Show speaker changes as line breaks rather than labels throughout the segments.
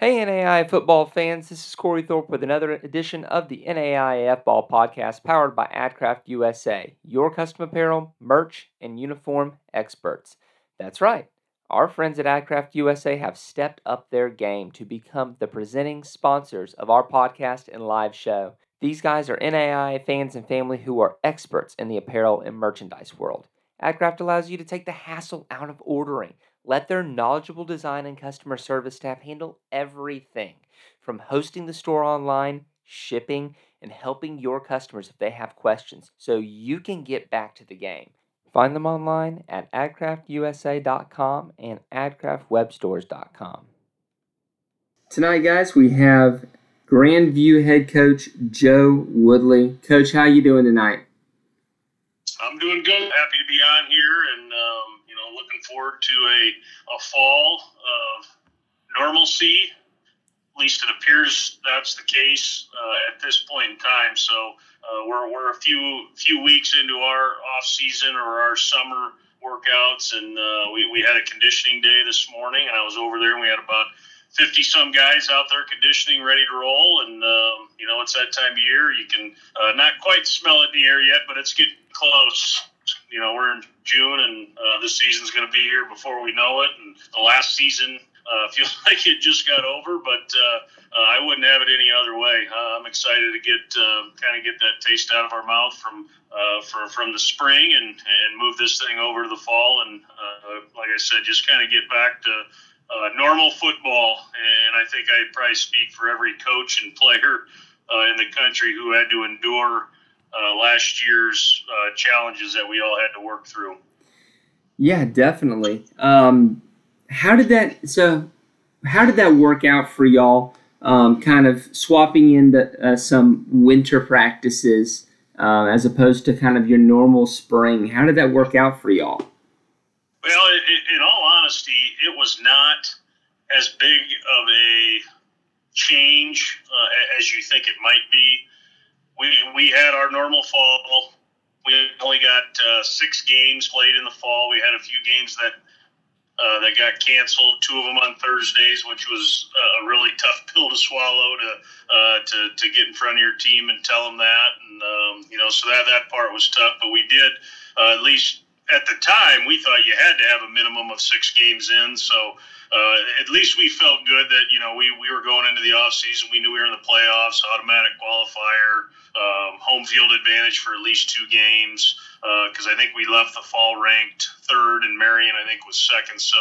Hey, NAI football fans, this is Cory Thorpe with another edition of the NAIF Ball Podcast powered by AdCraft USA, your custom apparel, merch, and uniform experts. That's right, our friends at AdCraft USA have stepped up their game to become the presenting sponsors of our podcast and live show. These guys are NAI fans and family who are experts in the apparel and merchandise world. AdCraft allows you to take the hassle out of ordering. Let their knowledgeable design and customer service staff handle everything from hosting the store online, shipping, and helping your customers if they have questions so you can get back to the game. Find them online at adcraftusa.com and adcraftwebstores.com. Tonight, guys, we have Grand View head coach Joe Woodley. Coach, how you doing tonight?
I'm doing good. Happy to be on here and looking forward to a, a fall of normalcy. At least it appears that's the case uh, at this point in time. So uh, we're, we're a few few weeks into our off season or our summer workouts, and uh, we, we had a conditioning day this morning, and I was over there, and we had about 50 some guys out there conditioning, ready to roll. And, um, you know, it's that time of year. You can uh, not quite smell it in the air yet, but it's getting close you know, we're in June and uh, this season's going to be here before we know it. And the last season uh, feels like it just got over, but uh, uh, I wouldn't have it any other way. Uh, I'm excited to get uh, kind of get that taste out of our mouth from uh, for, from the spring and, and move this thing over to the fall. And like I said, just kind of get back to normal football. And I think I probably speak for every coach and player in the country who had to endure uh, last year's uh, challenges that we all had to work through.
Yeah, definitely. Um, how did that? So, how did that work out for y'all? Um, kind of swapping into uh, some winter practices uh, as opposed to kind of your normal spring. How did that work out for y'all?
Well, it, in all honesty, it was not as big of a change uh, as you think it might be we we had our normal fall. We only got uh, six games played in the fall. We had a few games that uh, that got canceled. Two of them on Thursdays, which was uh, a really tough pill to swallow to uh, to to get in front of your team and tell them that. And um, you know, so that that part was tough. But we did uh, at least at the time we thought you had to have a minimum of six games in. So uh, at least we felt good that you know we, we were going into the off season. We knew we were in the playoffs, automatic qualifier, um, home field advantage for at least two games. Because uh, I think we left the fall ranked third, and Marian I think was second. So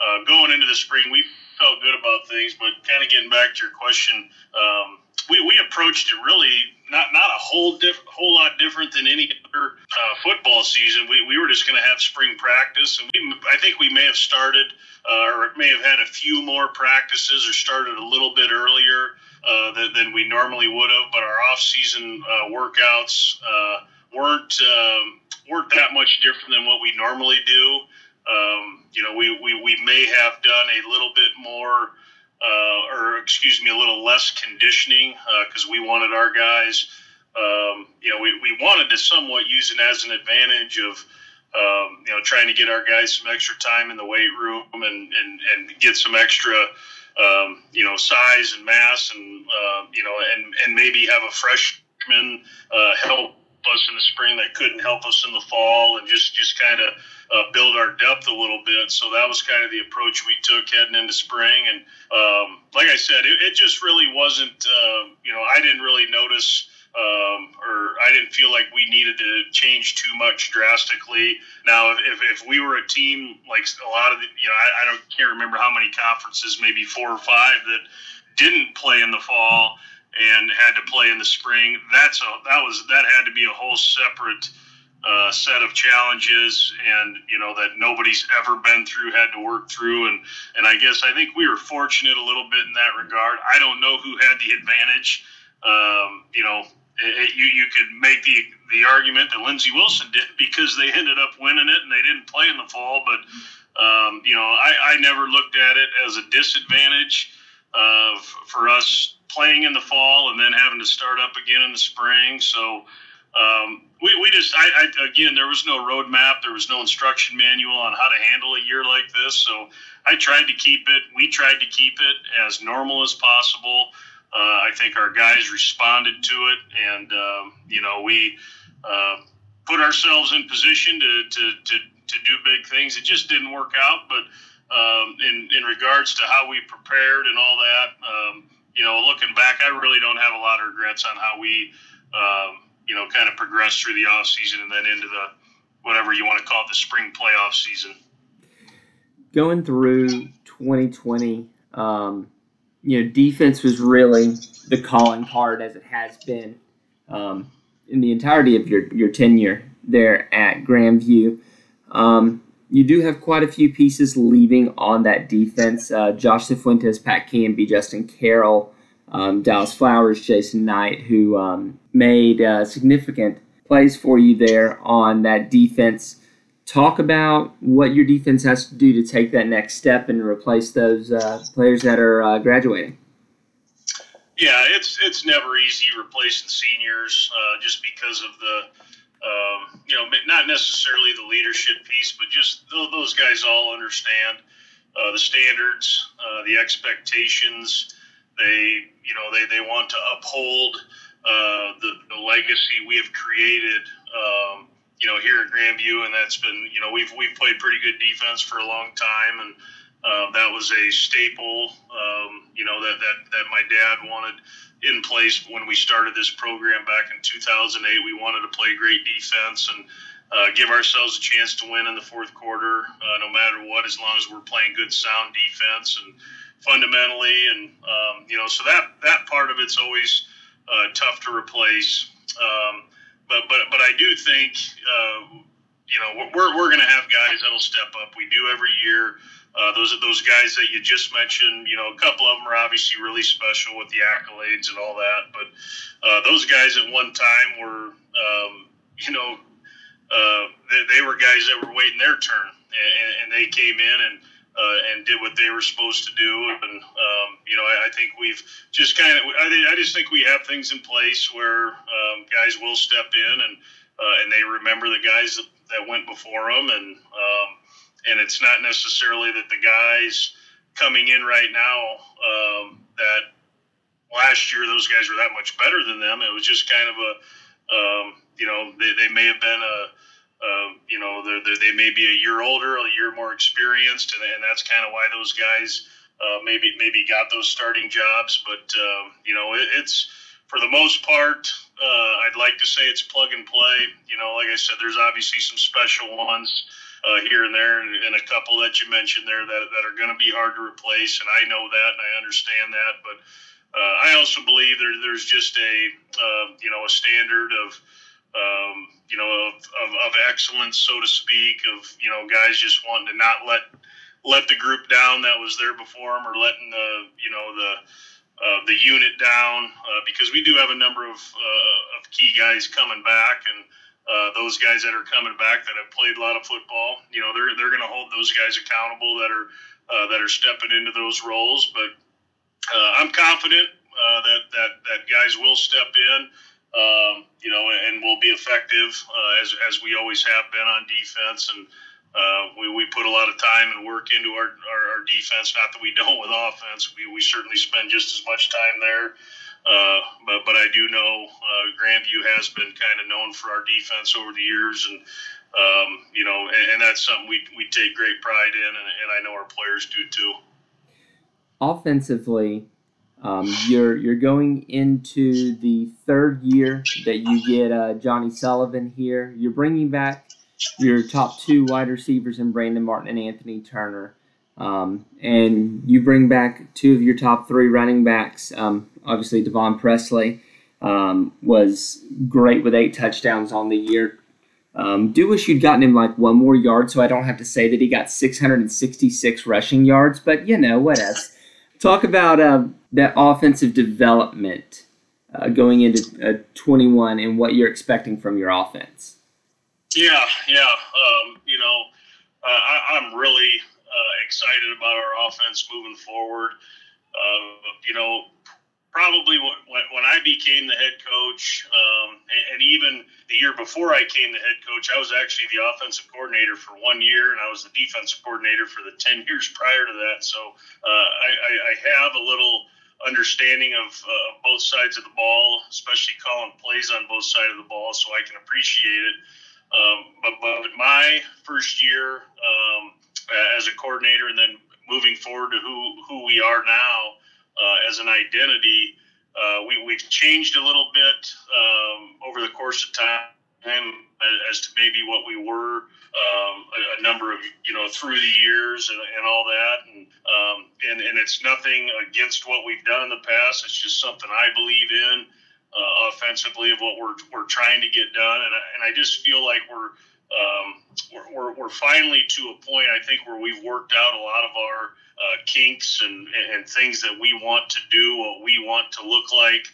uh, going into the spring, we felt good about things. But kind of getting back to your question, um, we, we approached it really not not a whole diff, whole lot different than any other uh, football season. We, we were just going to have spring practice, and we, I think we may have started uh, or may have had a few more practices or started a little bit earlier uh, than, than, we normally would have. But our off season uh, workouts uh, weren't um, weren't that much different than what we normally do. Um, you know, we, we, we may have done a little bit more uh, or excuse me, a little less conditioning because uh, we wanted our guys. Um, you know, we, we wanted to somewhat use it as an advantage of, um, you know, trying to get our guys some extra time in the weight room and, and, and get some extra, um, you know, size and mass and, uh, you know, and, and maybe have a freshman uh, help us in the spring that couldn't help us in the fall and just, just kind of uh, build our depth a little bit. So that was kind of the approach we took heading into spring. And um, like I said, it, it just really wasn't, uh, you know, I didn't really notice. Um, or I didn't feel like we needed to change too much drastically. Now, if, if we were a team like a lot of the, you know, I, I don't can't remember how many conferences, maybe four or five that didn't play in the fall and had to play in the spring. That's a that was that had to be a whole separate uh, set of challenges and you know that nobody's ever been through had to work through. And and I guess I think we were fortunate a little bit in that regard. I don't know who had the advantage. Um, you know it, you you could make the the argument that Lindsey Wilson did because they ended up winning it and they didn't play in the fall. But um, you know I, I never looked at it as a disadvantage uh, for us playing in the fall and then having to start up again in the spring. So um, we, we just I, I, again there was no roadmap. There was no instruction manual on how to handle a year like this. So i tried to keep it. We tried to keep it as normal as possible. Uh, i think our guys responded to it and um, you know we uh, put ourselves in position to, to, to, to do big things. It just didn't work out but um, in, in regards to how we prepared and all that um, you know looking back i really don't have a lot of regrets on how we um, you know, kind of progressed through the off season and then into the whatever you want to call it, the spring playoff season.
Going through 2020, um, you know, defense was really the calling card as it has been um, in the entirety of your, your tenure there at Grand View. Um, you do have quite a few pieces leaving on that defense. Uh, Josh Cifuentes, Pat Canby, Justin Carroll, um, Dallas Flowers, Jason Knight, who um, made uh, significant plays for you there on that defense. Talk about what your defense has to do to take that next step and replace those uh, players that are uh, graduating.
Yeah, it's it's never easy replacing seniors uh, just because of the um, you know not necessarily the leadership piece, but just those guys all understand uh, the standards, uh, the expectations. They you know they, they want to uphold uh, the, the legacy we have created, um, you know, here at Grand View, and that's been, you know, we've we've played pretty good defense for a long time, and uh, that was a staple, um, you know, that, that that my dad wanted in place when we started this program back in 2008. We wanted to play great defense and uh, give ourselves a chance to win in the fourth quarter, uh, no matter what, as long as we're playing good, sound defense and fundamentally, and um, you know, so that that part of it's always uh, tough to replace. Um, but but but I do think uh, you know we're we're going to have guys that'll step up. We do every year. Uh, those those guys that you just mentioned. You know, a couple of them are obviously really special with the accolades and all that. But uh, those guys at one time were, um, you know, uh, they, they, were guys that were waiting their turn, and, and they came in and uh, and did what they were supposed to do. And um, you know, I, I, think we've just kind of, I, I, just think we have things in place where um, guys will step in and uh, and they remember the guys that, that went before them, and um, and it's not necessarily that the guys coming in right now um, that last year those guys were that much better than them. It was just kind of a, um, you know, they, they may have been a um, you know, they're, they're, they may be a year older, a year more experienced, and, and that's kind of why those guys uh, maybe maybe got those starting jobs. But um, you know, it, it's for the most part, uh, I'd like to say it's plug and play. You know, like I said, there's obviously some special ones uh, here and there, and, a couple that you mentioned there that, that are going to be hard to replace. And I know that, and I understand that. But uh, I also believe there, there's just a uh, you know a standard of um, you know, of, of, of, excellence, so to speak, of you know, guys just wanting to not let let the group down that was there before them, or letting the you know the uh, the unit down, uh, because we do have a number of uh, of key guys coming back, and uh, those guys that are coming back that have played a lot of football, you know, they're they're going to hold those guys accountable that are uh, that are stepping into those roles, but. Uh, I'm confident that, that that guys will step in um, you know, and will be effective uh, as, as we always have been on defense. And uh, we, we put a lot of time and work into our, our, our, defense. Not that we don't with offense, we, we certainly spend just as much time there. Uh, but but I do know uh, Grand View has been kind of known for our defense over the years, and um, you know, and, and, that's something we, we take great pride in, and, and I know our players do too.
Offensively, um, you're you're going into the third year that you get uh, Johnny Sullivan here. You're bringing back your top two wide receivers in Brandon Martin and Anthony Turner, um, and you bring back two of your top three running backs. Um, obviously, Devon Presley um, was great with eight touchdowns on the year. Um, do wish you'd gotten him like one more yard, so I don't have to say that he got 666 rushing yards. But you know what else? Talk about uh, that offensive development uh, going into uh, 21 and what you're expecting from your offense.
Yeah, yeah. Um, you know, uh, I, am really uh, excited about our offense moving forward. Uh, you know, probably when, when I became the head coach, um, and, and, even the year before I came the head coach, I was actually the offensive coordinator for one year, and I was the defensive coordinator for the 10 years prior to that. So uh, I, I, have a little understanding of uh, both sides of the ball, especially calling plays on both sides of the ball, so I can appreciate it. Um, but, but my first year um, as a coordinator, and then moving forward to who, who we are now, uh, as an identity. Uh, we, we've changed a little bit um, over the course of time as to maybe what we were um, a, a, number of you know through the years and, and all that and, um, and and it's nothing against what we've done in the past it's just something I believe in uh, offensively of what we're, we're trying to get done and I, and I just feel like we're, um, we're, we're, we're finally to a point I think where we've worked out a lot of our uh, kinks and, and things that we want to do, what we want to look like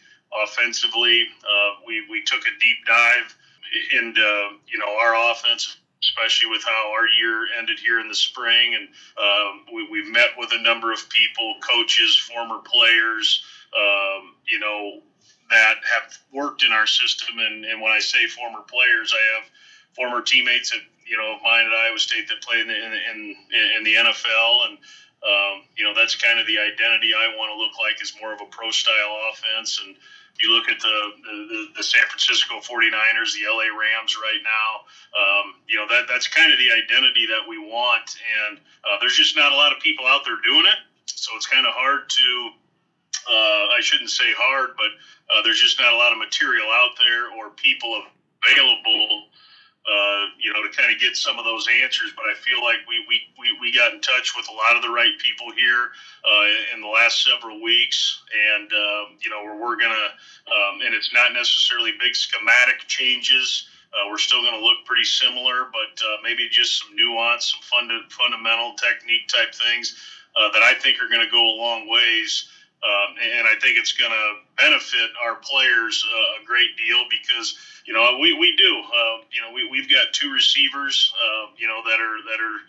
offensively. Uh, we, we took a deep dive into you know our offense, especially with how our year ended here in the spring, and um, we, we've met with a number of people, coaches, former players, um, you know that have worked in our system. And, and when I say former players, I have former teammates at you know of mine at Iowa State that played in the, in, in the NFL and um, you know, that's kind of the identity I want to look like is more of a pro style offense. And you look at the, the, the San Francisco 49ers, the LA Rams right now, um, you know, that, that's kind of the identity that we want. And uh, there's just not a lot of people out there doing it. So it's kind of hard to, uh, I shouldn't say hard, but uh, there's just not a lot of material out there or people available uh, you know, to kind of get some of those answers. But I feel like we, we, we, we got in touch with a lot of the right people here uh, in the last several weeks. And, uh, you know, we're, we're going to, um, and it's not necessarily big schematic changes. Uh, we're still going to look pretty similar, but uh, maybe just some nuance, some funda- fundamental technique type things uh, that I think are going to go a long ways. Um, and I think it's going to benefit our players uh, a great deal because you know we, we do uh, you know we, we've got two receivers uh, you know that are that are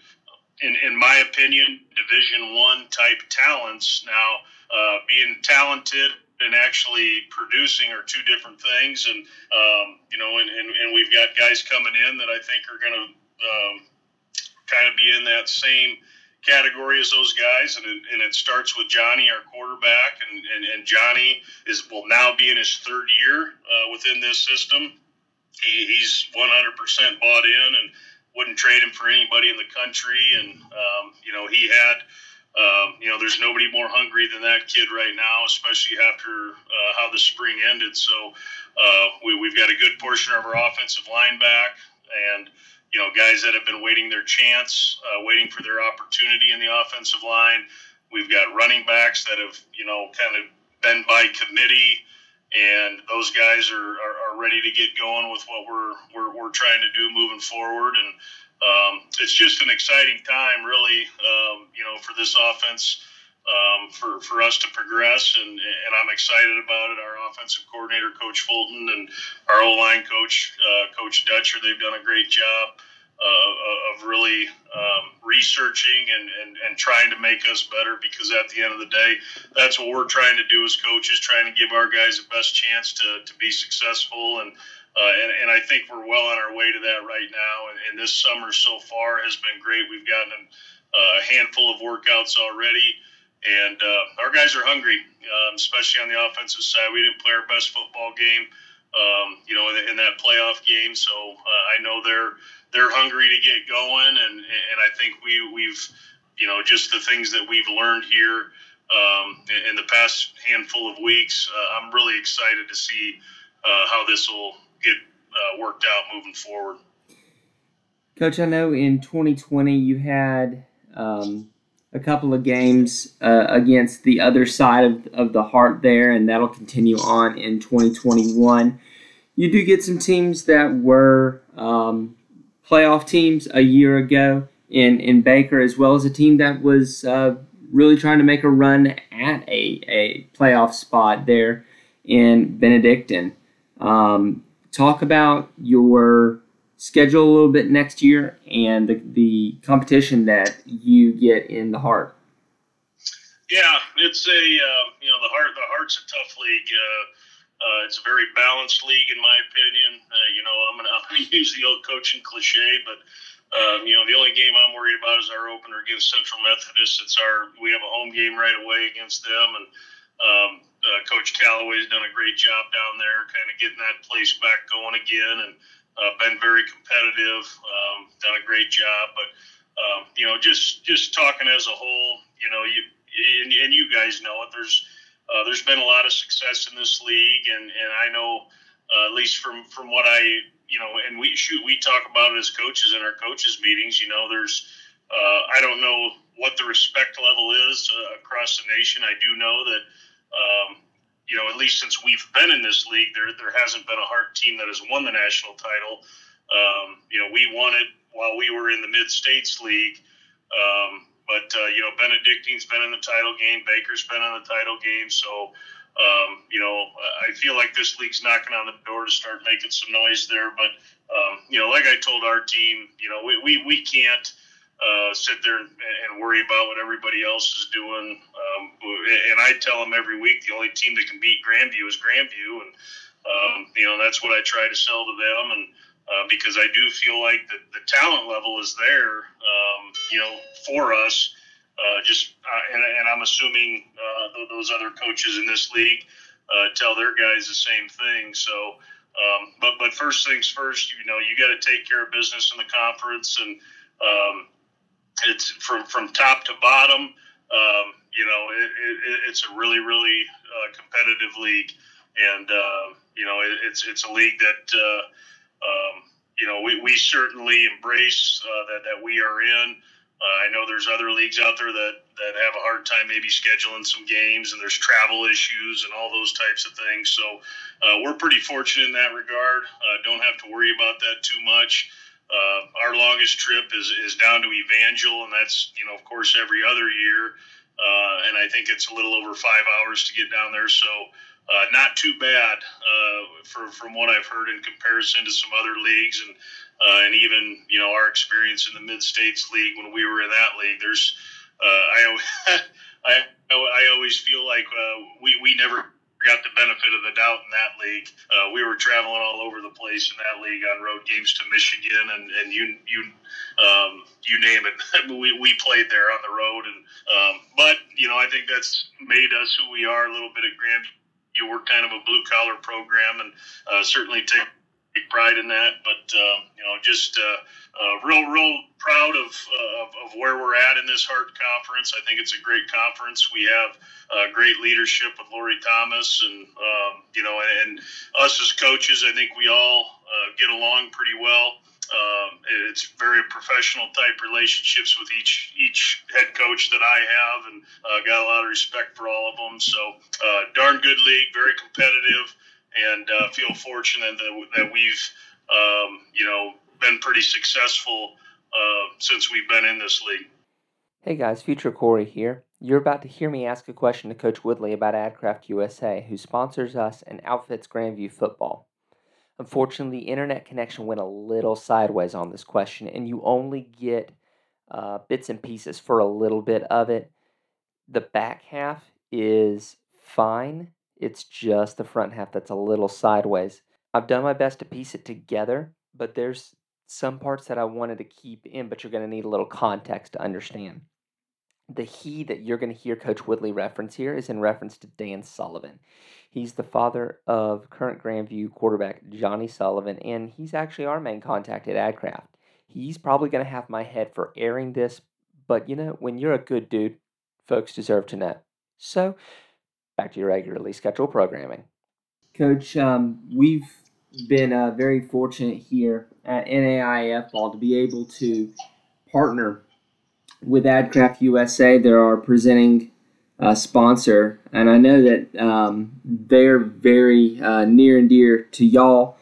in, in my opinion division one type talents. Now uh, being talented and actually producing are two different things. And um, you know and, and, and, we've got guys coming in that I think are going to um, kind of be in that same category as those guys, and it, and it starts with Johnny, our quarterback, and, and, and Johnny is will now be in his third year uh, within this system. He, he's 100% bought in and wouldn't trade him for anybody in the country. And um, you know, he had. Um, you know, there's nobody more hungry than that kid right now, especially after uh, how the spring ended. So uh, we, we've got a good portion of our offensive line back, and you know, guys that have been waiting their chance, uh, waiting for their opportunity in the offensive line. We've got running backs that have, you know, kind of been by committee, and those guys are, are, are ready to get going with what we're, we're, we're trying to do moving forward. And um, it's just an exciting time, really, um, you know, for this offense um, for, for us to progress, and, and I'm excited about it. Our offensive coordinator, Coach Fulton, and our O line coach, uh, Coach Dutcher, they've done a great job uh, of really um, researching and, and, and trying to make us better because at the end of the day, that's what we're trying to do as coaches, trying to give our guys the best chance to, to be successful. And, uh, and, and I think we're well on our way to that right now. And, and this summer so far has been great. We've gotten a handful of workouts already and uh, our guys are hungry, um, especially on the offensive side. We didn't play our best football game, um, you know, in, in, that playoff game. So uh, I know they're they're hungry to get going, and and I think we we've you know just the things that we've learned here um, in, in, the past handful of weeks. Uh, I'm really excited to see uh, how this will get uh, worked out moving forward.
Coach, I know in 2020 you had um, a couple of games uh, against the other side of, of the heart there, and that'll continue on in 2021. You do get some teams that were um, playoff teams a year ago in, in Baker, as well as a team that was uh, really trying to make a run at a, a playoff spot there in Benedictine. Um, talk about your schedule a little bit next year and the, the competition that you get in the heart?
Yeah, it's a uh, you know the heart the heart's a tough league. Uh, uh, it's a very balanced league, in my opinion. Uh, you know, I'm gonna, I'm gonna use the old coaching cliche, but um, you know, the only game I'm worried about is our opener against Central Methodist. It's our we have a home game right away against them, and um, uh, Coach Callaway's done a great job down there, kind of getting that place back going again, and uh, been very competitive. Um, done a great job, but um, you know, just just talking as a whole, you know, you and, and you guys know it. There's uh, there's been a lot of success in this league, and and I know uh, at least from from what I you know, and we shoot we talk about it as coaches in our coaches meetings. You know, there's uh, I don't know what the respect level is uh, across the nation. I do know that. Um, you know, at least since we've been in this league, there there hasn't been a Heart team that has won the national title. Um, you know, we won it while we were in the Mid States League. Um, but uh, you know, Benedictine's been in the title game. Baker's been in the title game. So, um, you know, I feel like this league's knocking on the door to start making some noise there. But um, you know, like I told our team, you know, we we, we can't. Uh, sit there and, and, worry about what everybody else is doing. Um, and I tell them every week the only team that can beat Grand View is Grand View, and um, you know that's what I try to sell to them. And uh, because I do feel like the, the talent level is there, um, you know, for us. Uh, just uh, and, and, I'm assuming uh, those other coaches in this league uh, tell their guys the same thing. So, um, but but first things first, you know, you got to take care of business in the conference, and um, it's from from top to bottom. Um, you know, it, it, it's a really really uh, competitive league, and you know, it, it's it's a league that um, you know, we, we certainly embrace uh, that, that we are in. Uh, I know there's other leagues out there that, that have a hard time maybe scheduling some games, and there's travel issues and all those types of things. So uh, we're pretty fortunate in that regard. Uh, don't have to worry about that too much. Uh, our longest trip is, is down to Evangel, and that's you know of course every other year. Uh, and I think it's a little over five hours to get down there. So uh, not too bad uh, for, from what I've heard in comparison to some other leagues and uh, and even you know our experience in the Mid States League when we were in that league. There's uh, I, I I always feel like uh, we we never got the benefit of the doubt in that league. Uh, we were traveling all over the place in that league on road games to Michigan and, and you you um, you name it. we, we played there on the road and um, but you know I think that's made us who we are a little bit at Grand you were kind of a blue collar program, and uh, certainly take pride in that. But uh, you know, just uh, uh, real, real proud of, of, of where we're at in this Heart conference. I think it's a great conference. We have uh, great leadership with Lori Thomas, and um, you know, and, and, us as coaches. I think we all uh, get along pretty well. Um, it's very professional type relationships with each each head coach that I have, and uh, got a lot of respect for all of them. So, uh, darn good league, very competitive, and uh, feel fortunate that, that we've um, you know been pretty successful uh, since we've been in this league.
Hey guys, Future Cory here. You're about to hear me ask a question to Coach Woodley about AdCraft USA, who sponsors us and outfits Grand View football. Unfortunately, the internet connection went a little sideways on this question, and you only get uh, bits and pieces for a little bit of it. The back half is fine, it's just the front half that's a little sideways. I've done my best to piece it together, but there's some parts that I wanted to keep in, but you're going to need a little context to understand. The he that you're going to hear Coach Woodley reference here is in reference to Dan Sullivan. He's the father of current Grand View quarterback Johnny Sullivan, and he's actually our main contact at AdCraft. He's probably going to have my head for airing this, but you know, when you're a good dude, folks deserve to know. So, back to your regularly scheduled programming. Coach, um, we've been uh, very fortunate here at NAIF Ball to be able to partner with AdCraft USA. They're our presenting uh, sponsor, and I know that um, they're very uh, near and dear to y'all.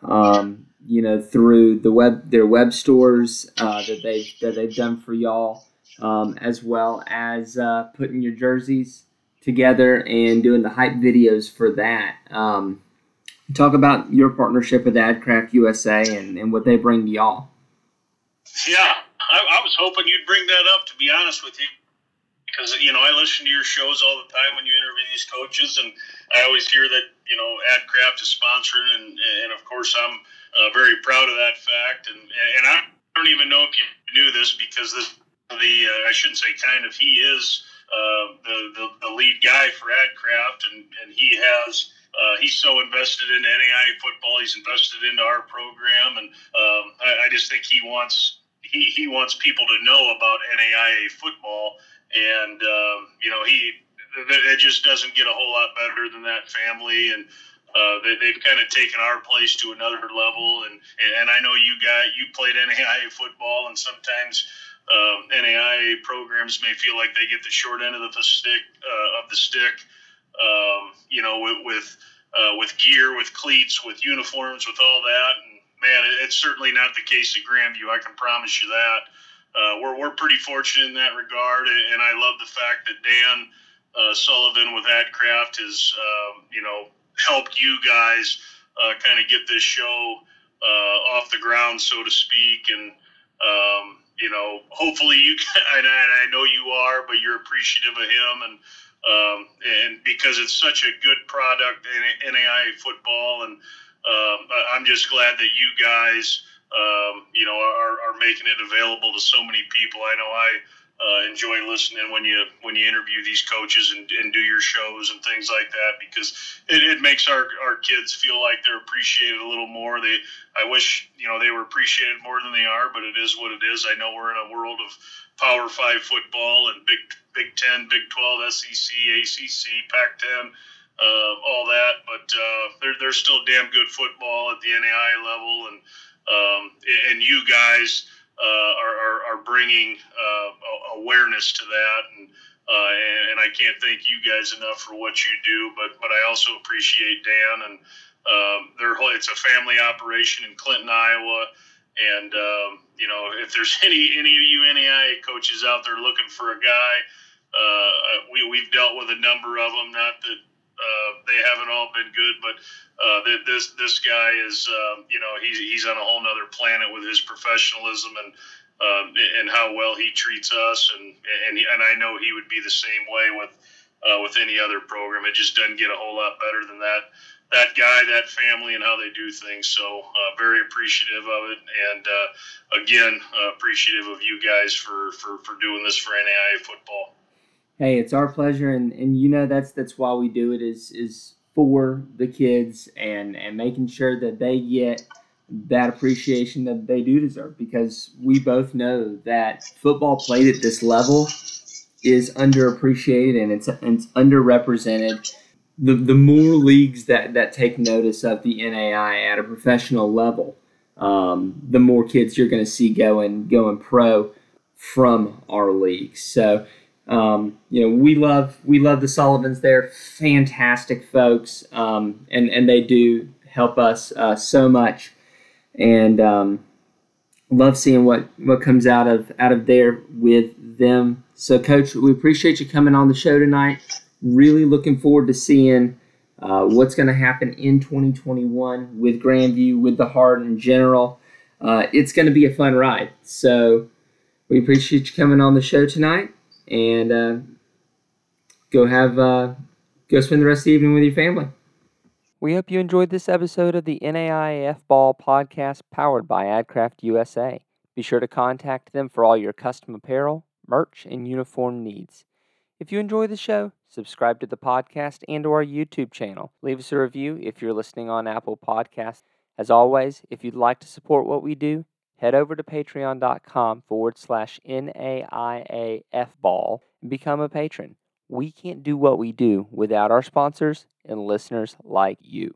Um, you know, through the web, their web stores uh, that they that they've done for y'all, um, as well as uh, putting your jerseys together and doing the hype videos for that. Um, talk about your partnership with AdCraft USA and, and what they bring to y'all.
Yeah, I, I was hoping you'd bring that up. To be honest with you because you know I listen to your shows all the time when you interview these coaches, and I always hear that you know AdCraft is sponsoring, and and of course I'm uh, very proud of that fact, and and I don't even know if you knew this because this the uh, I shouldn't say kind of he is uh, the, the the lead guy for AdCraft, and and he has. Uh, he's so invested in NAIA football. He's invested into our program, and um, I, I, just think he wants he, he wants people to know about NAIA football. And um, you know, he it just doesn't get a whole lot better than that family, and uh, they, they've kind of taken our place to another level. And and I know you got you played NAIA football, and sometimes. Um, NAIA programs may feel like they get the short end of the stick uh, of the stick, um, you know, with with, uh, with gear, with cleats, with uniforms, with all that. And man, it's certainly not the case at Grand View. I can promise you that. Uh, we're, we're pretty fortunate in that regard, and I love the fact that Dan uh, Sullivan with AdCraft has, um, you know, helped you guys uh, kind of get this show uh, off the ground, so to speak, and um, you know, hopefully you, and I, know you are, but you're appreciative of him, and um, and because it's such a good product in NAIA football, and um, I'm just glad that you guys, um, you know, are, are making it available to so many people. I know I uh, enjoy listening when you when you interview these coaches and, and do your shows and things like that because it, it makes our, our kids feel like they're appreciated a little more. They I wish you know they were appreciated more than they are, but it is what it is. I know we're in a world of Power Five football and Big Big Ten, Big Twelve, SEC, ACC, Pac Ten uh, all that. But uh, they're they're still damn good football at the NAI level, and um, and you guys are, are, are bringing uh, awareness to that, and, uh, and, and I can't thank you guys enough for what you do. But but I also appreciate Dan and. Um, they're, it's a family operation in Clinton, Iowa, and um, you know if there's any any of you NAI coaches out there looking for a guy, uh, we we've dealt with a number of them. Not that uh, they haven't all been good, but uh, this this guy is um, you know he's he's on a whole nother planet with his professionalism and um, and how well he treats us and and he, and I know he would be the same way with uh, with any other program. It just doesn't get a whole lot better than that. That guy, that family, and how they do things. So uh, very appreciative of it, and uh, again uh, appreciative of you guys for, for for doing this for NAIA football
hey, it's our pleasure, and, and you know that's that's why we do it is is for the kids and and making sure that they get that appreciation that they do deserve because we both know that football played at this level is underappreciated and it's it's underrepresented. The, the more leagues that, that take notice of the NAI at a professional level, um, the more kids you're going to see going going pro from our leagues. So um, you know, we love we love the Sullivans. They're fantastic folks, um, and and they do help us uh, so much, and um, love seeing what what comes out of out of there with them. So, Coach, we appreciate you coming on the show tonight. Really looking forward to seeing uh, what's going to happen in 2021 with Grand View, with the Heart in general. Uh, it's going to be a fun ride. So, we appreciate you coming on the show tonight and uh, go have uh, go spend the rest of the evening with your family. We hope you enjoyed this episode of the NAIF Ball podcast powered by AdCraft USA. Be sure to contact them for all your custom apparel, merch, and uniform needs. If you enjoy the show, subscribe to the podcast and to our YouTube channel. Leave us a review if you're listening on Apple Podcasts. As always, if you'd like to support what we do, head over to patreon.com forward slash NAIAF ball and become a patron. We can't do what we do without our sponsors and listeners like you.